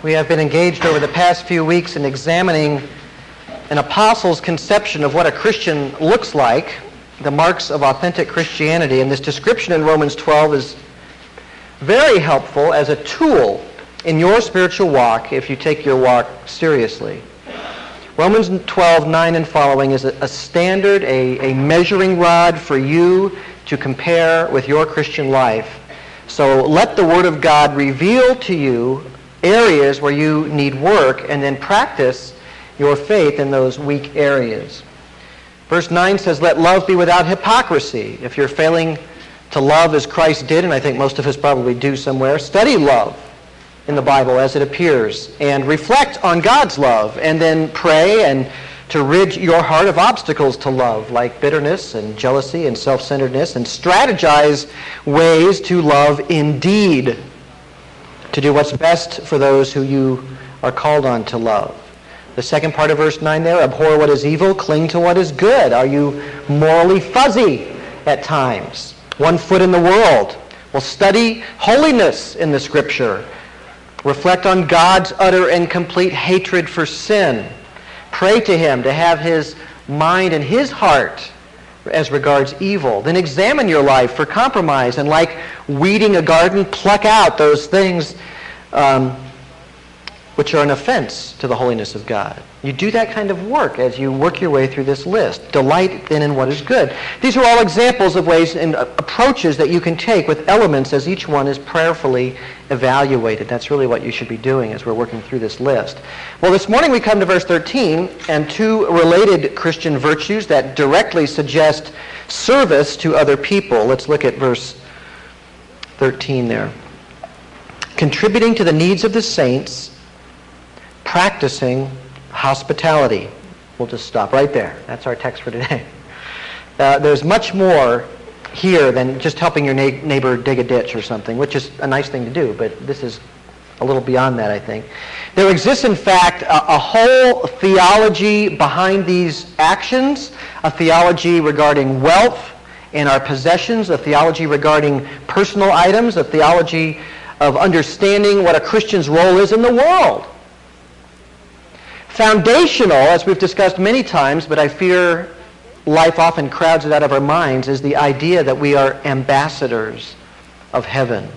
We have been engaged over the past few weeks in examining an apostle's conception of what a Christian looks like, the marks of authentic Christianity. And this description in Romans 12 is very helpful as a tool in your spiritual walk if you take your walk seriously. Romans 12, 9 and following is a, standard, a, a measuring rod for you to compare with your Christian life. So let the Word of God reveal to you areas where you need work and then practice your faith in those weak areas. Verse 9 says, Let love be without hypocrisy. If you're failing to love as Christ did, and I think most of us probably do somewhere, study love in the Bible as it appears and reflect on God's love and then pray and to rid your heart of obstacles to love like bitterness and jealousy and self-centeredness and strategize ways to love indeed to do what's best for those who you are called on to love. The second part of verse 9 there, abhor what is evil, cling to what is good. Are you morally fuzzy at times? One foot in the world. Well, study holiness in the Scripture. Reflect on God's utter and complete hatred for sin. Pray to Him to have His mind and His heart as regards evil. Then examine your life for compromise and like weeding a garden, pluck out those things um, which are an offense to the holiness of God. You do that kind of work as you work your way through this list. Delight then in what is good. These are all examples of ways and uh, approaches that you can take with elements as each one is prayerfully evaluated. That's really what you should be doing as we're working through this list. Well, this morning we come to verse 13 and two related Christian virtues that directly suggest service to other people. Let's look at verse 13 there. Contributing to the needs of the saints, practicing hospitality. We'll just stop right there. That's our text for today. Uh, there's much more here than just helping your na- neighbor dig a ditch or something, which is a nice thing to do, but this is a little beyond that, I think. There exists, in fact, a, a whole theology behind these actions, a theology regarding wealth and our possessions, a theology regarding personal items, a theology of understanding what a Christian's role is in the world. Foundational, as we've discussed many times, but I fear life often crowds it out of our minds, is the idea that we are ambassadors of heaven.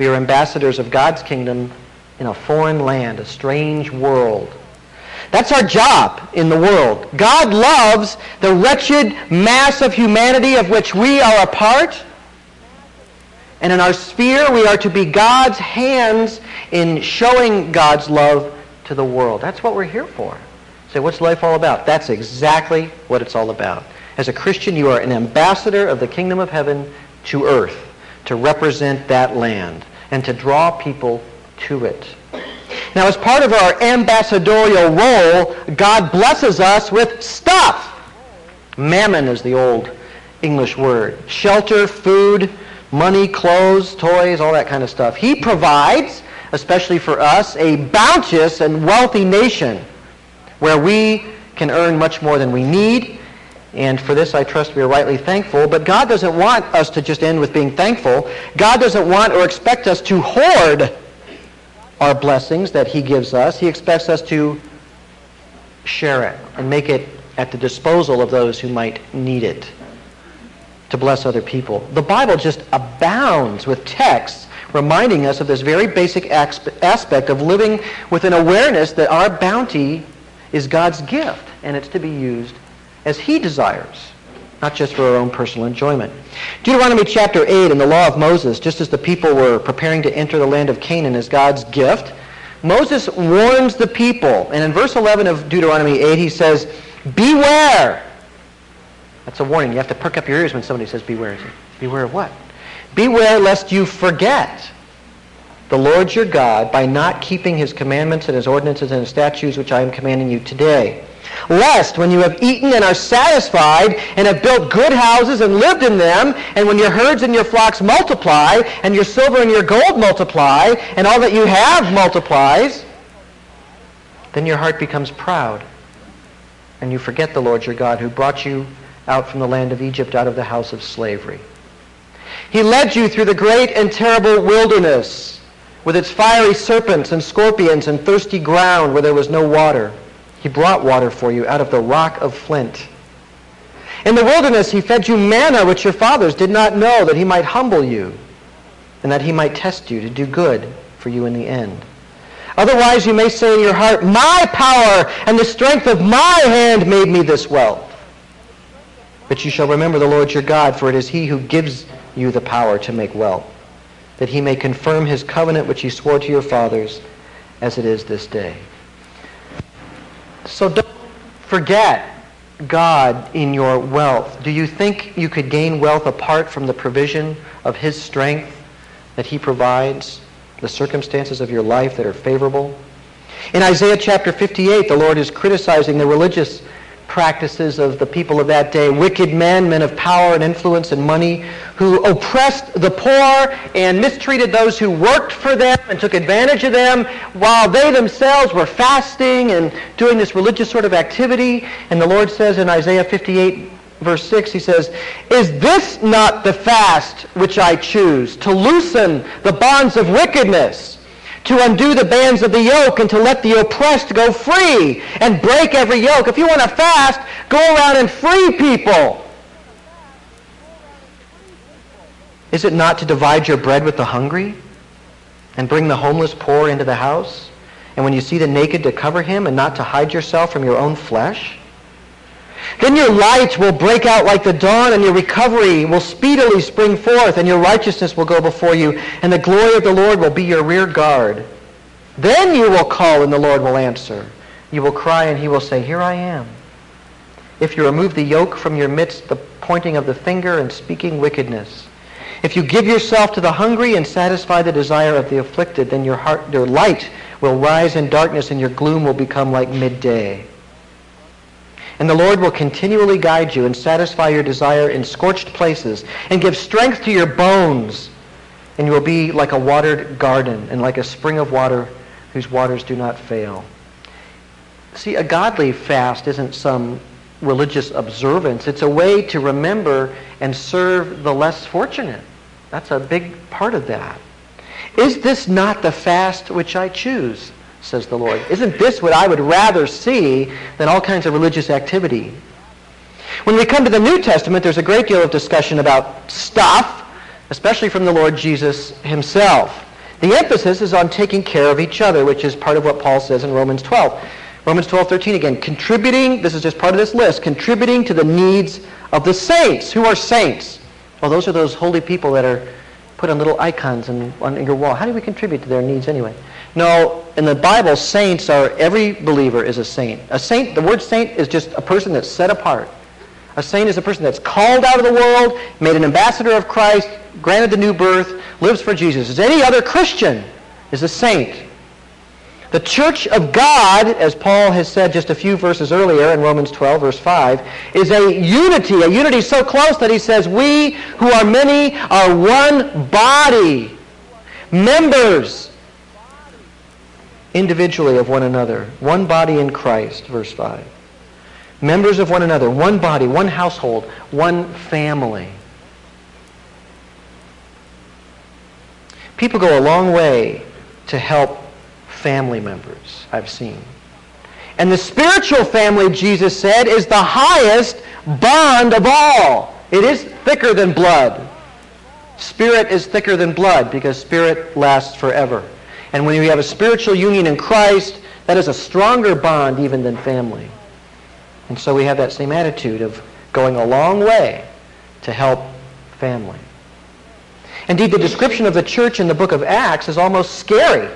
We are ambassadors of God's kingdom in a foreign land, a strange world. That's our job in the world. God loves the wretched mass of humanity of which we are a part. And in our sphere, we are to be God's hands in showing God's love to the world. That's what we're here for. Say, so what's life all about? That's exactly what it's all about. As a Christian, you are an ambassador of the kingdom of heaven to earth to represent that land and to draw people to it. Now, as part of our ambassadorial role, God blesses us with stuff. Mammon is the old English word. Shelter, food, money, clothes, toys, all that kind of stuff. He provides especially for us, a bounteous and wealthy nation where we can earn much more than we need. And for this, I trust we are rightly thankful. But God doesn't want us to just end with being thankful. God doesn't want or expect us to hoard our blessings that he gives us. He expects us to share it and make it at the disposal of those who might need it to bless other people. The Bible just abounds with texts reminding us of this very basic aspect of living with an awareness that our bounty is God's gift and it's to be used as he desires, not just for our own personal enjoyment. Deuteronomy chapter 8 in the law of Moses, just as the people were preparing to enter the land of Canaan as God's gift, Moses warns the people. And in verse 11 of Deuteronomy 8, he says, Beware! That's a warning. You have to perk up your ears when somebody says beware. Beware of what? Beware lest you forget the Lord your God by not keeping his commandments and his ordinances and his statutes which I am commanding you today. Lest when you have eaten and are satisfied and have built good houses and lived in them, and when your herds and your flocks multiply, and your silver and your gold multiply, and all that you have multiplies, then your heart becomes proud, and you forget the Lord your God who brought you out from the land of Egypt out of the house of slavery. He led you through the great and terrible wilderness with its fiery serpents and scorpions and thirsty ground where there was no water. He brought water for you out of the rock of flint. In the wilderness he fed you manna which your fathers did not know, that he might humble you, and that he might test you to do good for you in the end. Otherwise you may say in your heart, My power and the strength of my hand made me this wealth. But you shall remember the Lord your God, for it is he who gives you the power to make wealth, that he may confirm his covenant which he swore to your fathers, as it is this day. So don't forget God in your wealth. Do you think you could gain wealth apart from the provision of his strength that he provides, the circumstances of your life that are favorable? In Isaiah chapter 58, the Lord is criticizing the religious practices of the people of that day, wicked men, men of power and influence and money, who oppressed the poor and mistreated those who worked for them and took advantage of them while they themselves were fasting and doing this religious sort of activity. And the Lord says in Isaiah 58, verse 6, he says, Is this not the fast which I choose, to loosen the bonds of wickedness? To undo the bands of the yoke and to let the oppressed go free and break every yoke. If you want to fast, go around and free people. Is it not to divide your bread with the hungry and bring the homeless poor into the house? And when you see the naked, to cover him and not to hide yourself from your own flesh? Then your light will break out like the dawn, and your recovery will speedily spring forth, and your righteousness will go before you, and the glory of the Lord will be your rear guard. Then you will call, and the Lord will answer. You will cry, and he will say, Here I am. If you remove the yoke from your midst, the pointing of the finger and speaking wickedness, if you give yourself to the hungry and satisfy the desire of the afflicted, then your heart, your light will rise in darkness, and your gloom will become like midday. And the Lord will continually guide you and satisfy your desire in scorched places and give strength to your bones. And you will be like a watered garden and like a spring of water whose waters do not fail. See, a godly fast isn't some religious observance. It's a way to remember and serve the less fortunate. That's a big part of that. Is this not the fast which I choose? Says the Lord. Isn't this what I would rather see than all kinds of religious activity? When we come to the New Testament, there's a great deal of discussion about stuff, especially from the Lord Jesus himself. The emphasis is on taking care of each other, which is part of what Paul says in Romans 12. Romans 12, 13 again, contributing, this is just part of this list, contributing to the needs of the saints. Who are saints? Well, those are those holy people that are put on little icons on, on your wall. How do we contribute to their needs anyway? No, in the Bible, saints are, every believer is a saint. A saint, the word saint is just a person that's set apart. A saint is a person that's called out of the world, made an ambassador of Christ, granted the new birth, lives for Jesus. As any other Christian is a saint. The church of God, as Paul has said just a few verses earlier in Romans 12, verse 5, is a unity, a unity so close that he says, we who are many are one body, members individually of one another, one body in Christ, verse 5. Members of one another, one body, one household, one family. People go a long way to help family members, I've seen. And the spiritual family, Jesus said, is the highest bond of all. It is thicker than blood. Spirit is thicker than blood because spirit lasts forever. And when we have a spiritual union in Christ, that is a stronger bond even than family. And so we have that same attitude of going a long way to help family. Indeed, the description of the church in the book of Acts is almost scary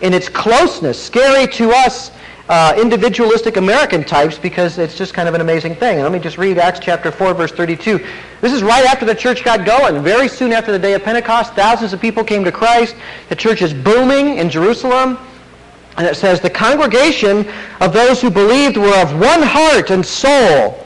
in its closeness, scary to us uh, individualistic American types because it's just kind of an amazing thing. And let me just read Acts chapter 4, verse 32. This is right after the church got going. Very soon after the day of Pentecost, thousands of people came to Christ. The church is booming in Jerusalem. And it says, the congregation of those who believed were of one heart and soul.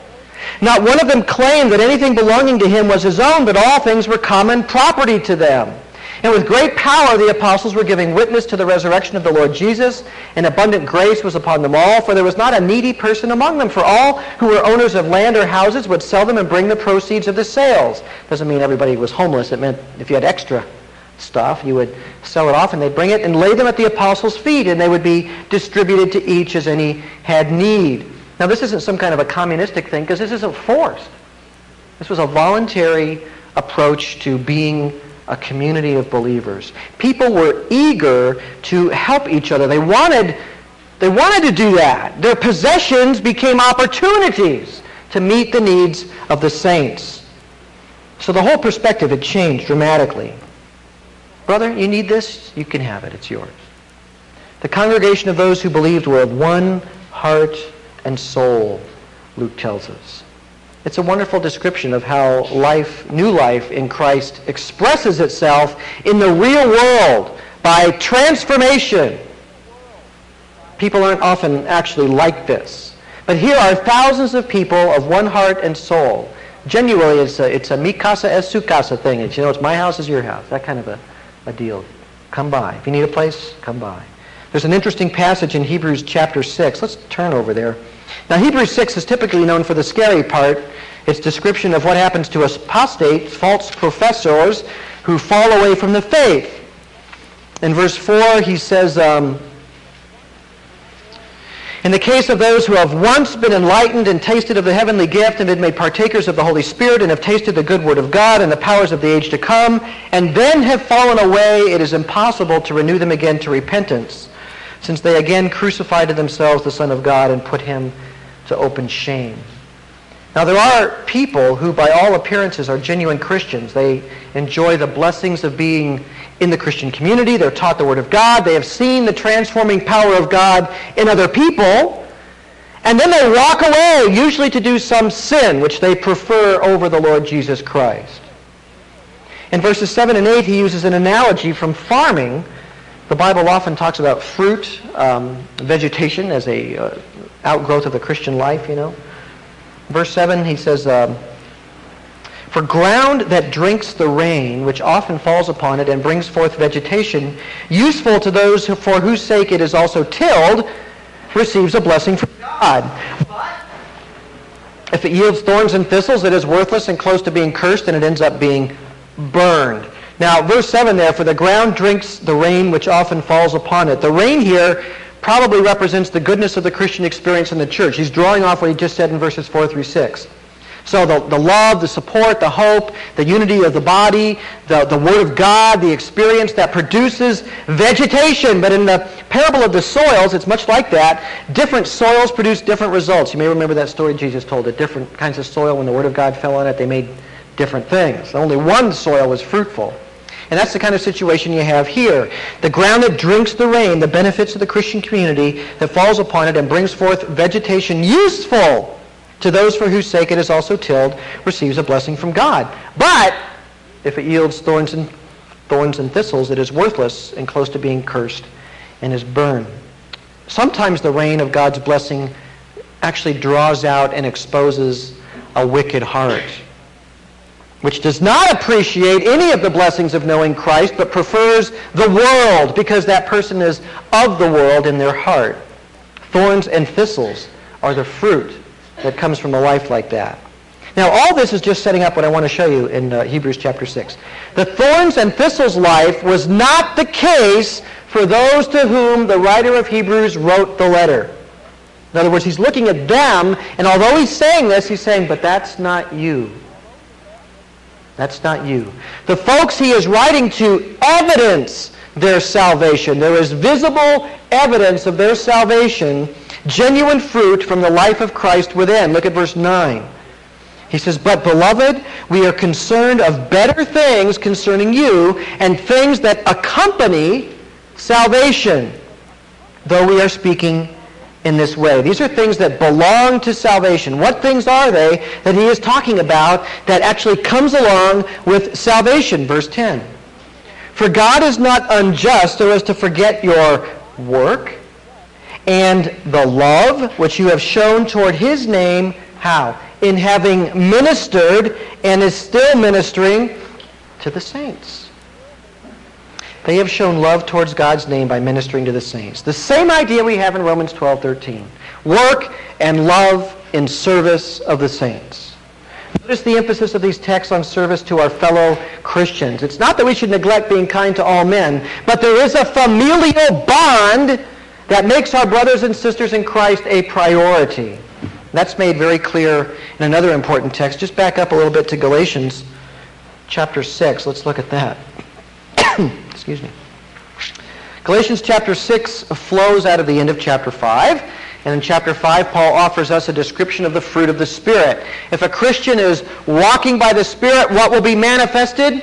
Not one of them claimed that anything belonging to him was his own, but all things were common property to them. And with great power the apostles were giving witness to the resurrection of the Lord Jesus, and abundant grace was upon them all, for there was not a needy person among them, for all who were owners of land or houses would sell them and bring the proceeds of the sales. Doesn't mean everybody was homeless. It meant if you had extra stuff. You would sell it off and they'd bring it and lay them at the apostles' feet and they would be distributed to each as any had need. Now this isn't some kind of a communistic thing because this isn't forced. This was a voluntary approach to being a community of believers. People were eager to help each other. They wanted, they wanted to do that. Their possessions became opportunities to meet the needs of the saints. So the whole perspective had changed dramatically. Brother, you need this? You can have it. It's yours. The congregation of those who believed were of one heart and soul, Luke tells us. It's a wonderful description of how life, new life in Christ expresses itself in the real world by transformation. People aren't often actually like this. But here are thousands of people of one heart and soul. Genuinely, it's a, it's a mi casa es su casa thing. It's, you know, it's my house is your house. That kind of a, a deal. Come by. If you need a place, come by. There's an interesting passage in Hebrews chapter 6. Let's turn over there. Now, Hebrews 6 is typically known for the scary part, its description of what happens to apostates, false professors, who fall away from the faith. In verse 4, he says, um, in the case of those who have once been enlightened and tasted of the heavenly gift and been made partakers of the Holy Spirit and have tasted the good word of God and the powers of the age to come, and then have fallen away, it is impossible to renew them again to repentance, since they again crucified to themselves the Son of God and put him to open shame. Now, there are people who, by all appearances, are genuine Christians. They enjoy the blessings of being in the Christian community. They're taught the Word of God. They have seen the transforming power of God in other people. And then they walk away, usually to do some sin, which they prefer over the Lord Jesus Christ. In verses 7 and 8, he uses an analogy from farming. The Bible often talks about fruit, um, vegetation, as a uh, outgrowth of the Christian life, you know. Verse 7, he says, um, For ground that drinks the rain, which often falls upon it and brings forth vegetation, useful to those who, for whose sake it is also tilled, receives a blessing from God. But if it yields thorns and thistles, it is worthless and close to being cursed, and it ends up being burned. Now, verse 7 there, for the ground drinks the rain which often falls upon it. The rain here probably represents the goodness of the Christian experience in the church. He's drawing off what he just said in verses 4 through 6. So the, the love, the support, the hope, the unity of the body, the, the Word of God, the experience that produces vegetation. But in the parable of the soils, it's much like that. Different soils produce different results. You may remember that story Jesus told that different kinds of soil, when the Word of God fell on it, they made different things. Only one soil was fruitful. And that's the kind of situation you have here. The ground that drinks the rain, the benefits of the Christian community that falls upon it and brings forth vegetation useful to those for whose sake it is also tilled, receives a blessing from God. But if it yields thorns and thorns and thistles, it is worthless and close to being cursed and is burned. Sometimes the rain of God's blessing actually draws out and exposes a wicked heart which does not appreciate any of the blessings of knowing Christ, but prefers the world because that person is of the world in their heart. Thorns and thistles are the fruit that comes from a life like that. Now, all this is just setting up what I want to show you in uh, Hebrews chapter 6. The thorns and thistles life was not the case for those to whom the writer of Hebrews wrote the letter. In other words, he's looking at them, and although he's saying this, he's saying, but that's not you. That's not you. The folks he is writing to evidence their salvation. There is visible evidence of their salvation, genuine fruit from the life of Christ within. Look at verse 9. He says, But beloved, we are concerned of better things concerning you and things that accompany salvation, though we are speaking in this way. These are things that belong to salvation. What things are they that he is talking about that actually comes along with salvation? Verse 10. For God is not unjust so as to forget your work and the love which you have shown toward his name. How? In having ministered and is still ministering to the saints. They have shown love towards God's name by ministering to the saints. The same idea we have in Romans 12, 13. Work and love in service of the saints. Notice the emphasis of these texts on service to our fellow Christians. It's not that we should neglect being kind to all men, but there is a familial bond that makes our brothers and sisters in Christ a priority. That's made very clear in another important text. Just back up a little bit to Galatians chapter 6. Let's look at that. Excuse me. Galatians chapter 6 flows out of the end of chapter 5. And in chapter 5, Paul offers us a description of the fruit of the Spirit. If a Christian is walking by the Spirit, what will be manifested?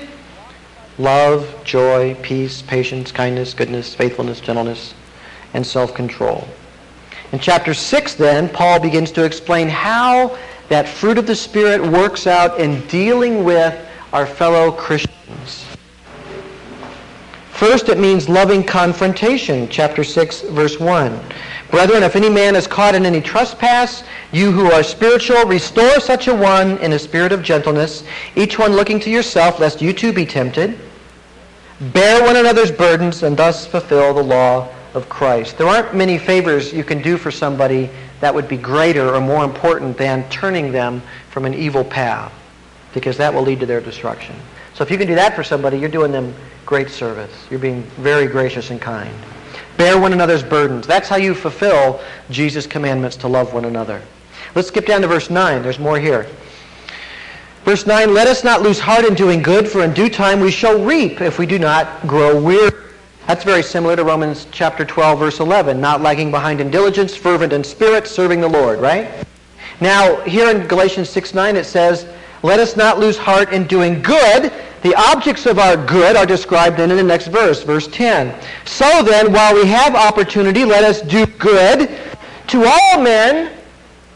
Love, joy, peace, patience, kindness, goodness, faithfulness, gentleness, and self-control. In chapter 6, then, Paul begins to explain how that fruit of the Spirit works out in dealing with our fellow Christians. First, it means loving confrontation, chapter 6, verse 1. Brethren, if any man is caught in any trespass, you who are spiritual, restore such a one in a spirit of gentleness, each one looking to yourself, lest you too be tempted. Bear one another's burdens, and thus fulfill the law of Christ. There aren't many favors you can do for somebody that would be greater or more important than turning them from an evil path, because that will lead to their destruction. So if you can do that for somebody, you're doing them great service. You're being very gracious and kind. Bear one another's burdens. That's how you fulfill Jesus' commandments to love one another. Let's skip down to verse 9. There's more here. Verse 9, let us not lose heart in doing good, for in due time we shall reap if we do not grow weary. That's very similar to Romans chapter 12, verse 11. Not lagging behind in diligence, fervent in spirit, serving the Lord, right? Now, here in Galatians 6, 9, it says, let us not lose heart in doing good. The objects of our good are described then in the next verse, verse 10. So then, while we have opportunity, let us do good to all men,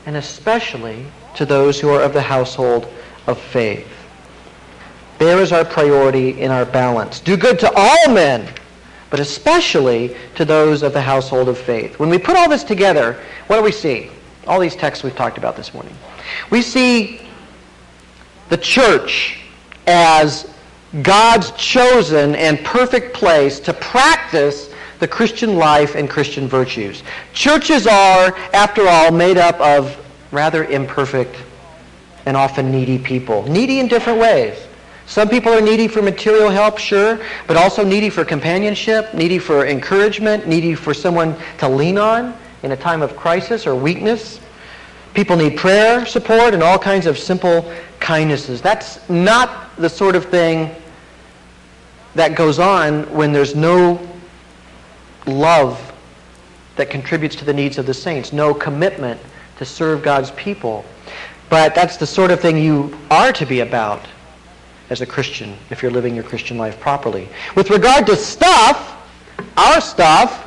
and especially to those who are of the household of faith. There is our priority in our balance. Do good to all men, but especially to those of the household of faith. When we put all this together, what do we see? All these texts we've talked about this morning. We see the church as God's chosen and perfect place to practice the Christian life and Christian virtues. Churches are, after all, made up of rather imperfect and often needy people. Needy in different ways. Some people are needy for material help, sure, but also needy for companionship, needy for encouragement, needy for someone to lean on in a time of crisis or weakness. People need prayer support and all kinds of simple kindnesses. That's not the sort of thing that goes on when there's no love that contributes to the needs of the saints, no commitment to serve God's people. But that's the sort of thing you are to be about as a Christian if you're living your Christian life properly. With regard to stuff, our stuff,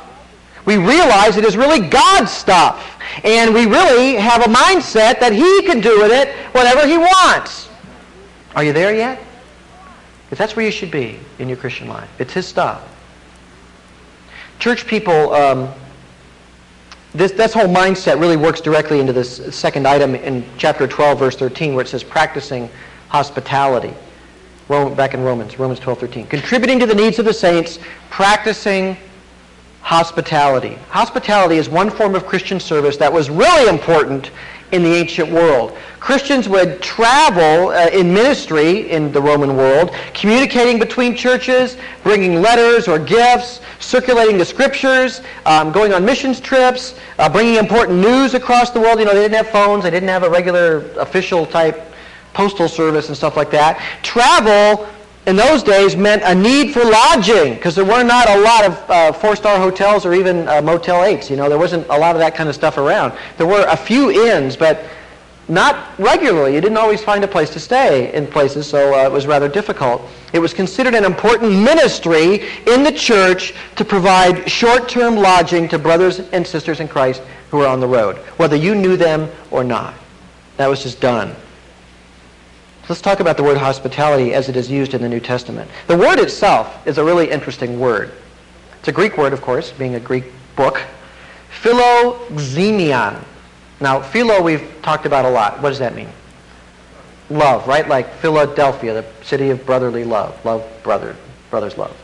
we realize it is really God's stuff. And we really have a mindset that he can do with it whatever he wants. Are you there yet? Because that's where you should be in your Christian life. It's his stuff. Church people, um, this, this whole mindset really works directly into this second item in chapter 12, verse 13, where it says practicing hospitality. back in Romans, Romans 12, 13. Contributing to the needs of the saints, practicing hospitality. Hospitality is one form of Christian service that was really important in the ancient world. Christians would travel uh, in ministry in the Roman world, communicating between churches, bringing letters or gifts, circulating the scriptures, um, going on missions trips, uh, bringing important news across the world. You know, they didn't have phones, they didn't have a regular official type postal service and stuff like that. Travel in those days meant a need for lodging because there were not a lot of uh, four-star hotels or even uh, Motel 8s. You know, there wasn't a lot of that kind of stuff around. There were a few inns, but not regularly. You didn't always find a place to stay in places, so uh, it was rather difficult. It was considered an important ministry in the church to provide short-term lodging to brothers and sisters in Christ who were on the road, whether you knew them or not. That was just done. Let's talk about the word hospitality as it is used in the New Testament. The word itself is a really interesting word. It's a Greek word, of course, being a Greek book. Philoxenion. Now, philo we've talked about a lot. What does that mean? Love, right? Like Philadelphia, the city of brotherly love. Love, brother, brother's love.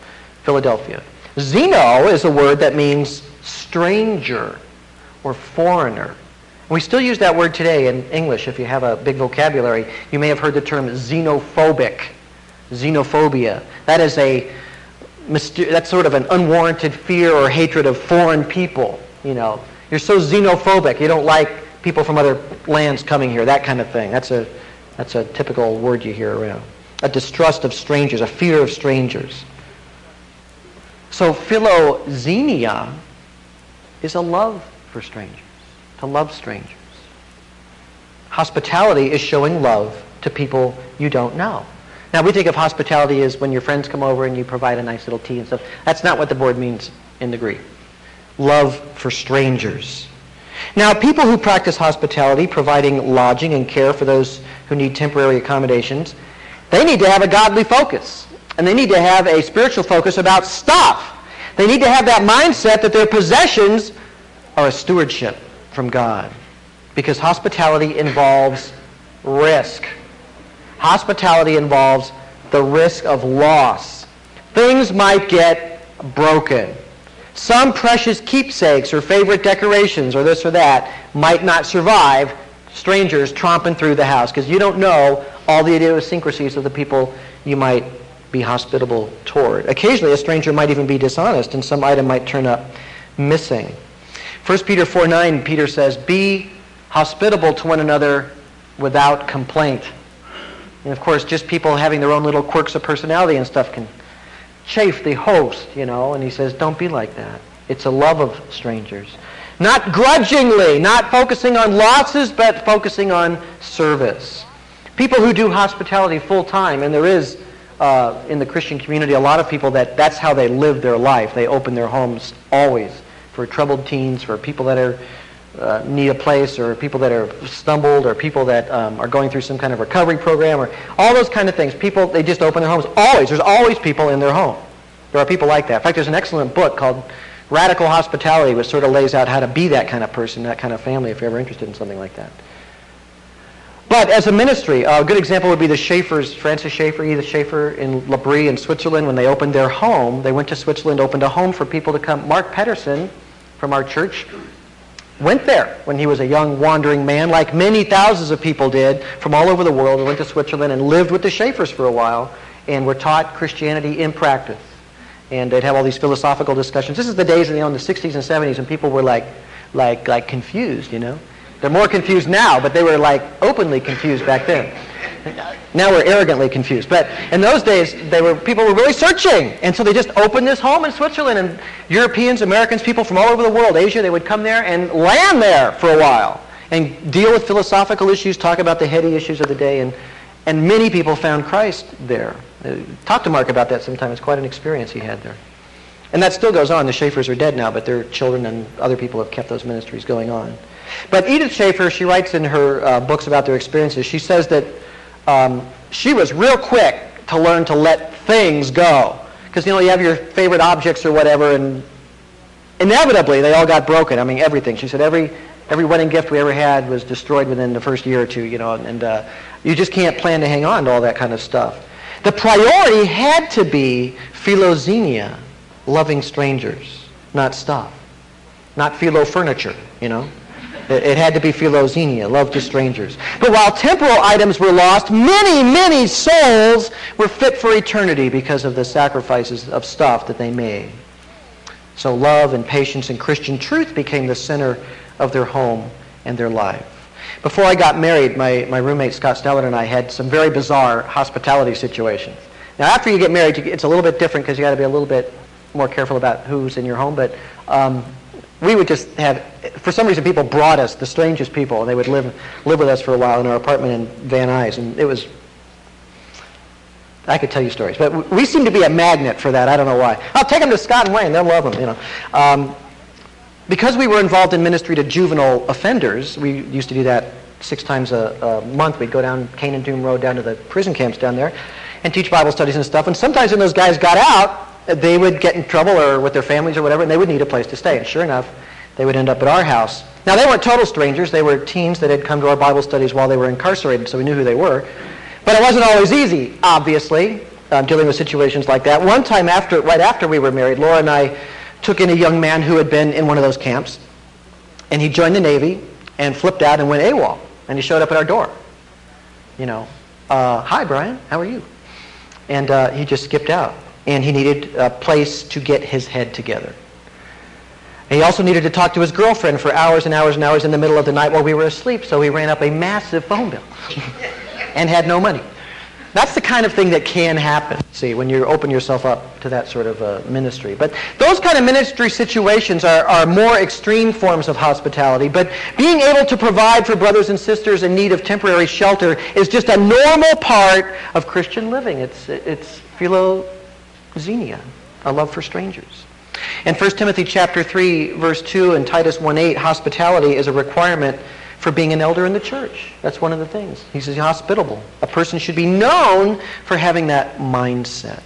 Philadelphia. Xeno is a word that means stranger or foreigner. We still use that word today in English if you have a big vocabulary. You may have heard the term xenophobic, xenophobia. That is a that's sort of an unwarranted fear or hatred of foreign people, you know. You're so xenophobic, you don't like people from other lands coming here, that kind of thing. That's a that's a typical word you hear around. A distrust of strangers, a fear of strangers. So philoxenia is a love for strangers, to love strangers. Hospitality is showing love to people you don't know. Now, we think of hospitality as when your friends come over and you provide a nice little tea and stuff. That's not what the word means in the Greek. Love for strangers. Now, people who practice hospitality, providing lodging and care for those who need temporary accommodations, they need to have a godly focus. And they need to have a spiritual focus about stuff. They need to have that mindset that their possessions are a stewardship from God. Because hospitality involves risk. Hospitality involves the risk of loss. Things might get broken. Some precious keepsakes or favorite decorations or this or that might not survive strangers tromping through the house because you don't know all the idiosyncrasies of the people you might be hospitable toward. Occasionally, a stranger might even be dishonest and some item might turn up missing. 1 Peter 4 9, Peter says, Be hospitable to one another without complaint. And of course, just people having their own little quirks of personality and stuff can chafe the host, you know, and he says, don't be like that. It's a love of strangers. Not grudgingly, not focusing on losses, but focusing on service. People who do hospitality full time, and there is uh, in the Christian community a lot of people that that's how they live their life. They open their homes always for troubled teens, for people that are uh, need a place, or people that are stumbled, or people that um, are going through some kind of recovery program, or all those kind of things. People, they just open their homes. Always. There's always people in their home. There are people like that. In fact, there's an excellent book called Radical Hospitality, which sort of lays out how to be that kind of person, that kind of family, if you're ever interested in something like that. But as a ministry, a good example would be the Schaeffer's, Francis Schaeffer, Edith Schaeffer in L'Abri in Switzerland. When they opened their home, they went to Switzerland, opened a home for people to come. Mark Pedersen from our church went there when he was a young wandering man, like many thousands of people did from all over the world, went to Switzerland and lived with the Schaeffers for a while and were taught Christianity in practice. And they'd have all these philosophical discussions. This is the days, you know, in the 60s and 70s when people were like, like, like confused, you know. They're more confused now, but they were like openly confused back then. Now we're arrogantly confused. But in those days, they were, people were really searching. And so they just opened this home in Switzerland. And Europeans, Americans, people from all over the world, Asia, they would come there and land there for a while and deal with philosophical issues, talk about the heady issues of the day. And, and many people found Christ there. Uh, talk to Mark about that sometime. It's quite an experience he had there. And that still goes on. The Schaeffers are dead now, but their children and other people have kept those ministries going on. But Edith Schaeffer, she writes in her uh, books about their experiences, she says that um, she was real quick to learn to let things go. Because, you know, you have your favorite objects or whatever, and inevitably they all got broken. I mean, everything. She said every, every wedding gift we ever had was destroyed within the first year or two, you know, and uh, you just can't plan to hang on to all that kind of stuff. The priority had to be philoxenia, loving strangers, not stuff. Not philo furniture, you know. It had to be philoxenia, love to strangers. But while temporal items were lost, many, many souls were fit for eternity because of the sacrifices of stuff that they made. So love and patience and Christian truth became the center of their home and their life. Before I got married, my, my roommate Scott Stellar and I had some very bizarre hospitality situations. Now, after you get married, it's a little bit different because you got to be a little bit more careful about who's in your home. But um, we would just have, for some reason, people brought us the strangest people, and they would live live with us for a while in our apartment in Van Nuys, and it was. I could tell you stories, but we seem to be a magnet for that. I don't know why. I'll take them to Scott and Wayne; they'll love them. You know, um, because we were involved in ministry to juvenile offenders, we used to do that six times a, a month. We'd go down Kanan Dume Road down to the prison camps down there, and teach Bible studies and stuff. And sometimes when those guys got out, they would get in trouble or with their families or whatever, and they would need a place to stay. And sure enough, they would end up at our house. Now, they weren't total strangers. They were teens that had come to our Bible studies while they were incarcerated, so we knew who they were. But it wasn't always easy, obviously, uh, dealing with situations like that. One time, after, right after we were married, Laura and I took in a young man who had been in one of those camps, and he joined the Navy, and flipped out and went AWOL. And he showed up at our door. You know, uh, hi, Brian, how are you? And uh, he just skipped out. And he needed a place to get his head together. And he also needed to talk to his girlfriend for hours and hours and hours in the middle of the night while we were asleep, so he ran up a massive phone bill and had no money. That's the kind of thing that can happen, see, when you open yourself up to that sort of uh, ministry. But those kind of ministry situations are, are more extreme forms of hospitality. But being able to provide for brothers and sisters in need of temporary shelter is just a normal part of Christian living. It's, it's philoxenia, a love for strangers. In 1 Timothy chapter 3, verse 2 and Titus 1.8, hospitality is a requirement for being an elder in the church. That's one of the things. He says hospitable. A person should be known for having that mindset.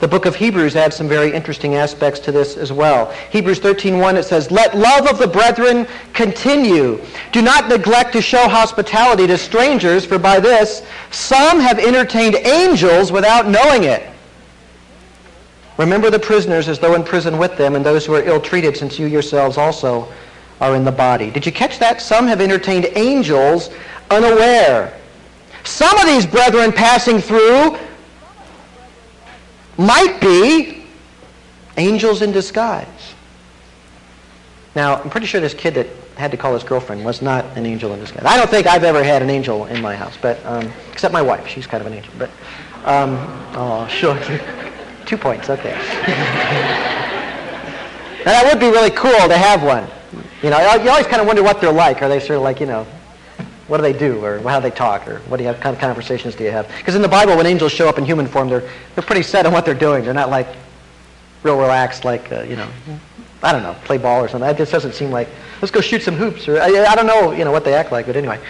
The book of Hebrews adds some very interesting aspects to this as well. Hebrews 13:1 it says, "Let love of the brethren continue. Do not neglect to show hospitality to strangers, for by this some have entertained angels without knowing it." Remember the prisoners as though in prison with them, and those who are ill-treated, since you yourselves also are in the body. Did you catch that? Some have entertained angels unaware. Some of these brethren passing through might be angels in disguise. Now, I'm pretty sure this kid that had to call his girlfriend was not an angel in disguise. I don't think I've ever had an angel in my house, but um, except my wife. She's kind of an angel. But um, oh, sure. Two points. Okay. now that would be really cool to have one. You know, you always kind of wonder what they're like. Are they sort of like, you know, what do they do or how do they talk or what do you have, kind of conversations do you have? Because in the Bible, when angels show up in human form, they're, they're pretty set on what they're doing. They're not like real relaxed, like, uh, you know, I don't know, play ball or something. It just doesn't seem like, let's go shoot some hoops. Or I, I don't know, you know, what they act like, but anyway.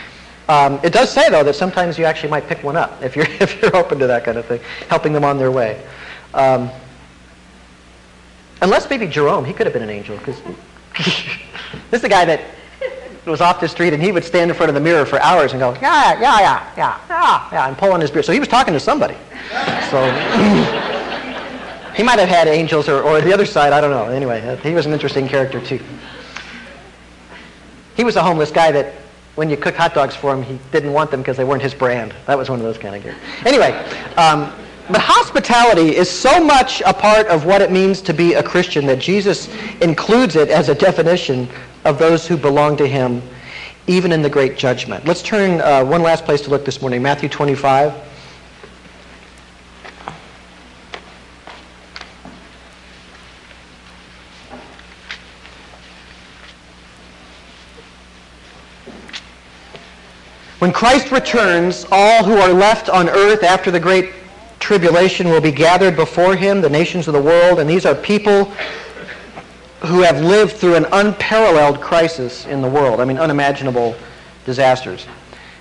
Um, it does say, though, that sometimes you actually might pick one up if you're, if you're open to that kind of thing, helping them on their way. Um, unless maybe Jerome, he could have been an angel because this is the guy that was off the street and he would stand in front of the mirror for hours and go, yeah, yeah, yeah, yeah, yeah, yeah, and pull on his beard. So he was talking to somebody. So he might have had angels or, or the other side, I don't know. Anyway, uh, he was an interesting character too. He was a homeless guy that when you cook hot dogs for him, he didn't want them because they weren't his brand. That was one of those kind of guys. Anyway, um, but hospitality is so much a part of what it means to be a Christian that Jesus includes it as a definition of those who belong to him, even in the great judgment. Let's turn uh, one last place to look this morning, Matthew 25. When Christ returns, all who are left on earth after the great tribulation will be gathered before him, the nations of the world, and these are people who have lived through an unparalleled crisis in the world. I mean, unimaginable disasters.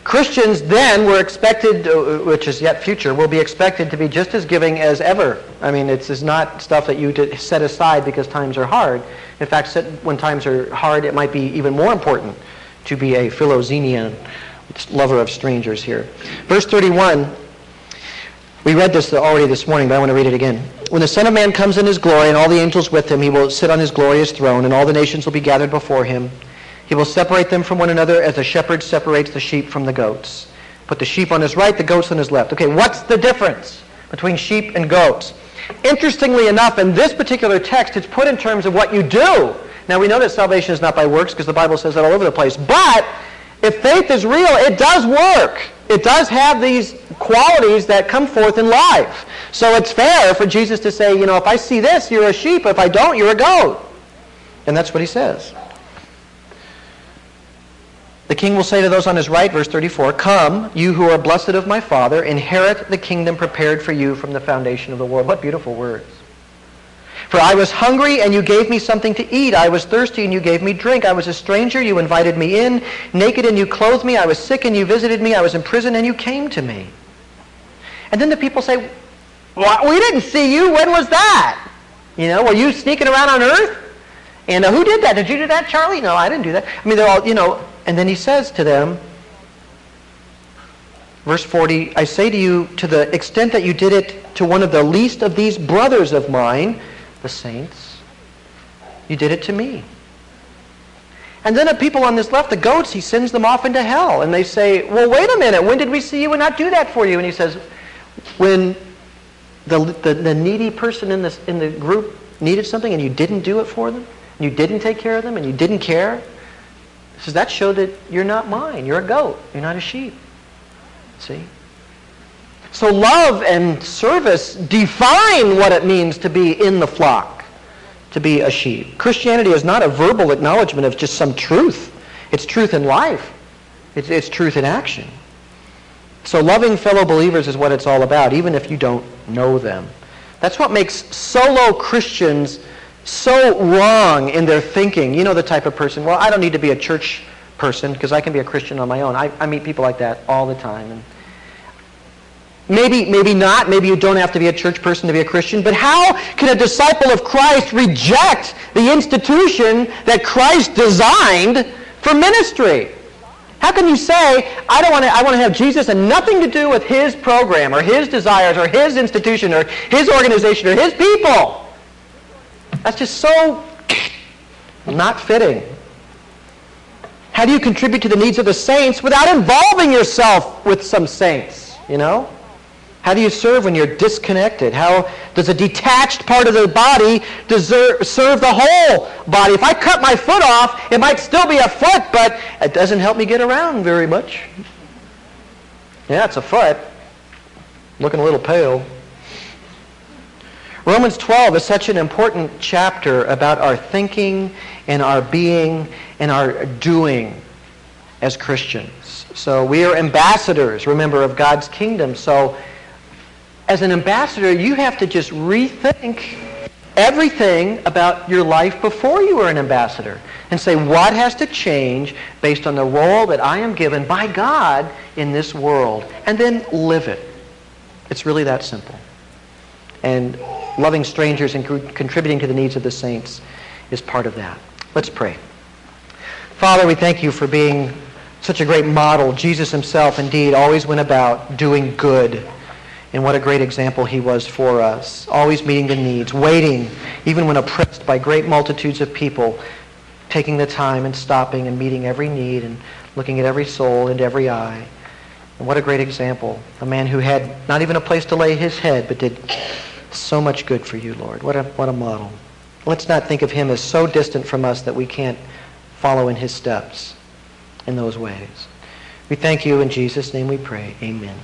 Christians then were expected, uh, which is yet future, will be expected to be just as giving as ever. I mean, it's, it's not stuff that you set aside because times are hard. In fact, when times are hard, it might be even more important to be a Philoxenian lover of strangers here. Verse 31 we read this already this morning, but I want to read it again. When the Son of Man comes in his glory and all the angels with him, he will sit on his glorious throne, and all the nations will be gathered before him. He will separate them from one another as a shepherd separates the sheep from the goats. Put the sheep on his right, the goats on his left. Okay, what's the difference between sheep and goats? Interestingly enough, in this particular text, it's put in terms of what you do. Now, we know that salvation is not by works because the Bible says that all over the place. But if faith is real, it does work. It does have these qualities that come forth in life. So it's fair for Jesus to say, you know, if I see this, you're a sheep. If I don't, you're a goat. And that's what he says. The king will say to those on his right, verse 34, Come, you who are blessed of my Father, inherit the kingdom prepared for you from the foundation of the world. What beautiful words. For I was hungry, and you gave me something to eat. I was thirsty, and you gave me drink. I was a stranger, you invited me in. Naked, and you clothed me. I was sick, and you visited me. I was in prison, and you came to me. And then the people say, well, we didn't see you. When was that? You know, were you sneaking around on earth? And uh, who did that? Did you do that, Charlie? No, I didn't do that. I mean, they're all, you know, and then he says to them, verse 40, I say to you, to the extent that you did it to one of the least of these brothers of mine, the saints. You did it to me. And then the people on this left, the goats, he sends them off into hell. And they say, well, wait a minute. When did we see you and not do that for you? And he says, when the, the, the needy person in, this, in the group needed something and you didn't do it for them, and you didn't take care of them, and you didn't care, says, that showed that you're not mine. You're a goat. You're not a sheep. See? So love and service define what it means to be in the flock, to be a sheep. Christianity is not a verbal acknowledgement of just some truth. It's truth in life. It's, it's truth in action. So loving fellow believers is what it's all about, even if you don't know them. That's what makes solo Christians so wrong in their thinking. You know the type of person, well, I don't need to be a church person because I can be a Christian on my own. I, I meet people like that all the time. And Maybe, maybe not. Maybe you don't have to be a church person to be a Christian. But how can a disciple of Christ reject the institution that Christ designed for ministry? How can you say, I don't want to, I want to have Jesus and nothing to do with his program or his desires or his institution or his organization or his people? That's just so not fitting. How do you contribute to the needs of the saints without involving yourself with some saints, you know? How do you serve when you're disconnected? How does a detached part of the body deserve, serve the whole body? If I cut my foot off, it might still be a foot, but it doesn't help me get around very much. Yeah, it's a foot. Looking a little pale. Romans 12 is such an important chapter about our thinking and our being and our doing as Christians. So we are ambassadors, remember, of God's kingdom. So as an ambassador, you have to just rethink everything about your life before you were an ambassador and say, what has to change based on the role that I am given by God in this world? And then live it. It's really that simple. And loving strangers and contributing to the needs of the saints is part of that. Let's pray. Father, we thank you for being such a great model. Jesus himself, indeed, always went about doing good and what a great example he was for us, always meeting the needs, waiting, even when oppressed by great multitudes of people, taking the time and stopping and meeting every need and looking at every soul and every eye. And what a great example. A man who had not even a place to lay his head, but did so much good for you, Lord. What a, what a model. Let's not think of him as so distant from us that we can't follow in his steps in those ways. We thank you in Jesus' name we pray. Amen.